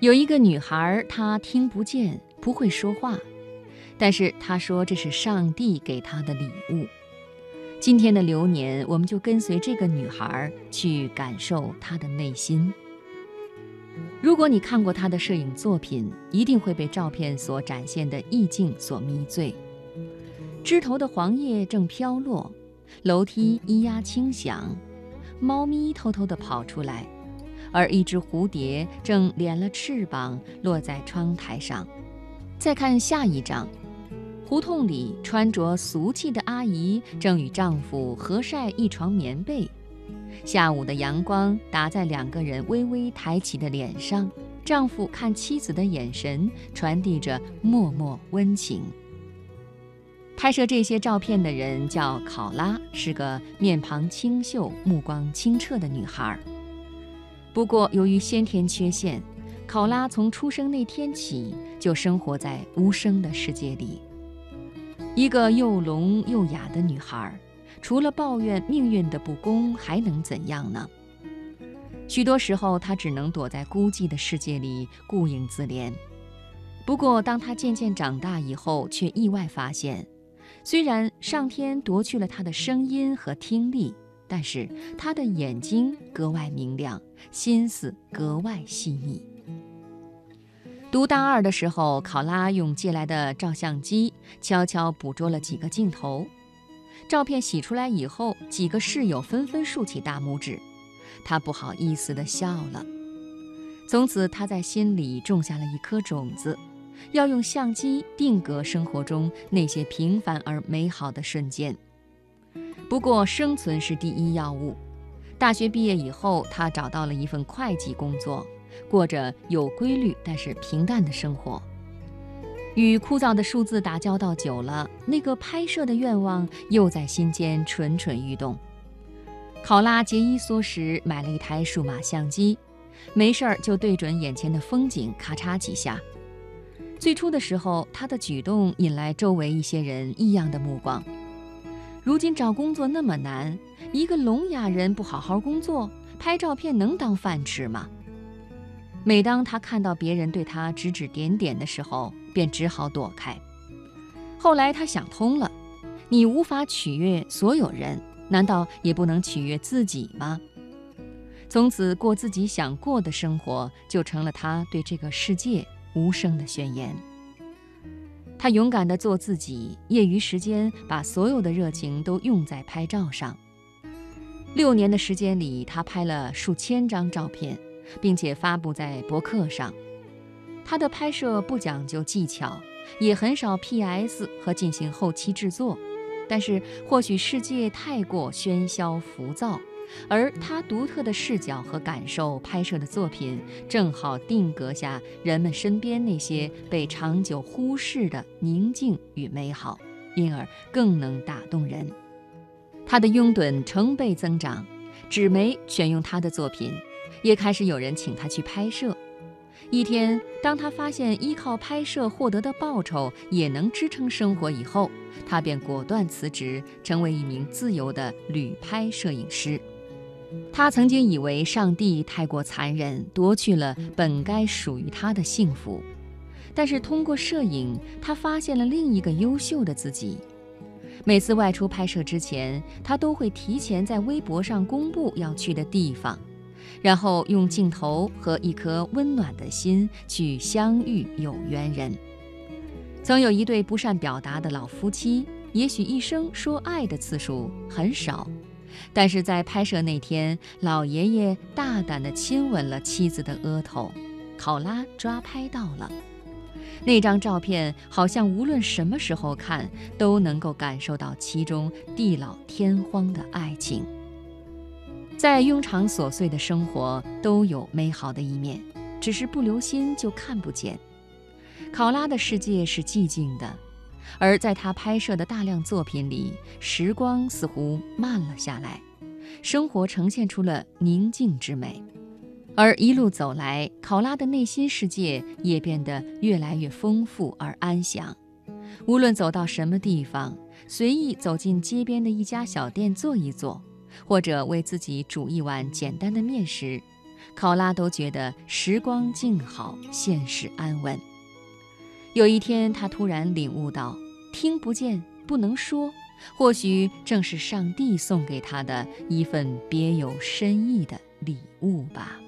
有一个女孩，她听不见，不会说话，但是她说这是上帝给她的礼物。今天的流年，我们就跟随这个女孩去感受她的内心。如果你看过她的摄影作品，一定会被照片所展现的意境所迷醉。枝头的黄叶正飘落，楼梯咿呀轻响，猫咪偷偷地跑出来。而一只蝴蝶正敛了翅膀，落在窗台上。再看下一张，胡同里穿着俗气的阿姨正与丈夫合晒一床棉被。下午的阳光打在两个人微微抬起的脸上，丈夫看妻子的眼神传递着脉脉温情。拍摄这些照片的人叫考拉，是个面庞清秀、目光清澈的女孩。不过，由于先天缺陷，考拉从出生那天起就生活在无声的世界里。一个又聋又哑的女孩，除了抱怨命运的不公，还能怎样呢？许多时候，她只能躲在孤寂的世界里顾影自怜。不过，当她渐渐长大以后，却意外发现，虽然上天夺去了她的声音和听力。但是他的眼睛格外明亮，心思格外细腻。读大二的时候，考拉用借来的照相机悄悄捕捉了几个镜头。照片洗出来以后，几个室友纷纷竖起大拇指，他不好意思地笑了。从此，他在心里种下了一颗种子，要用相机定格生活中那些平凡而美好的瞬间。不过，生存是第一要务。大学毕业以后，他找到了一份会计工作，过着有规律但是平淡的生活。与枯燥的数字打交道久了，那个拍摄的愿望又在心间蠢蠢欲动。考拉节衣缩食，买了一台数码相机，没事儿就对准眼前的风景，咔嚓几下。最初的时候，他的举动引来周围一些人异样的目光。如今找工作那么难，一个聋哑人不好好工作，拍照片能当饭吃吗？每当他看到别人对他指指点点的时候，便只好躲开。后来他想通了，你无法取悦所有人，难道也不能取悦自己吗？从此过自己想过的生活，就成了他对这个世界无声的宣言。他勇敢地做自己，业余时间把所有的热情都用在拍照上。六年的时间里，他拍了数千张照片，并且发布在博客上。他的拍摄不讲究技巧，也很少 PS 和进行后期制作。但是，或许世界太过喧嚣浮躁。而他独特的视角和感受拍摄的作品，正好定格下人们身边那些被长久忽视的宁静与美好，因而更能打动人。他的拥趸成倍增长，纸媒选用他的作品，也开始有人请他去拍摄。一天，当他发现依靠拍摄获得的报酬也能支撑生活以后，他便果断辞职，成为一名自由的旅拍摄影师。他曾经以为上帝太过残忍，夺去了本该属于他的幸福。但是通过摄影，他发现了另一个优秀的自己。每次外出拍摄之前，他都会提前在微博上公布要去的地方，然后用镜头和一颗温暖的心去相遇有缘人。曾有一对不善表达的老夫妻，也许一生说爱的次数很少。但是在拍摄那天，老爷爷大胆地亲吻了妻子的额头，考拉抓拍到了。那张照片好像无论什么时候看，都能够感受到其中地老天荒的爱情。在庸常琐碎的生活都有美好的一面，只是不留心就看不见。考拉的世界是寂静的。而在他拍摄的大量作品里，时光似乎慢了下来，生活呈现出了宁静之美。而一路走来，考拉的内心世界也变得越来越丰富而安详。无论走到什么地方，随意走进街边的一家小店坐一坐，或者为自己煮一碗简单的面食，考拉都觉得时光静好，现实安稳。有一天，他突然领悟到，听不见，不能说，或许正是上帝送给他的一份别有深意的礼物吧。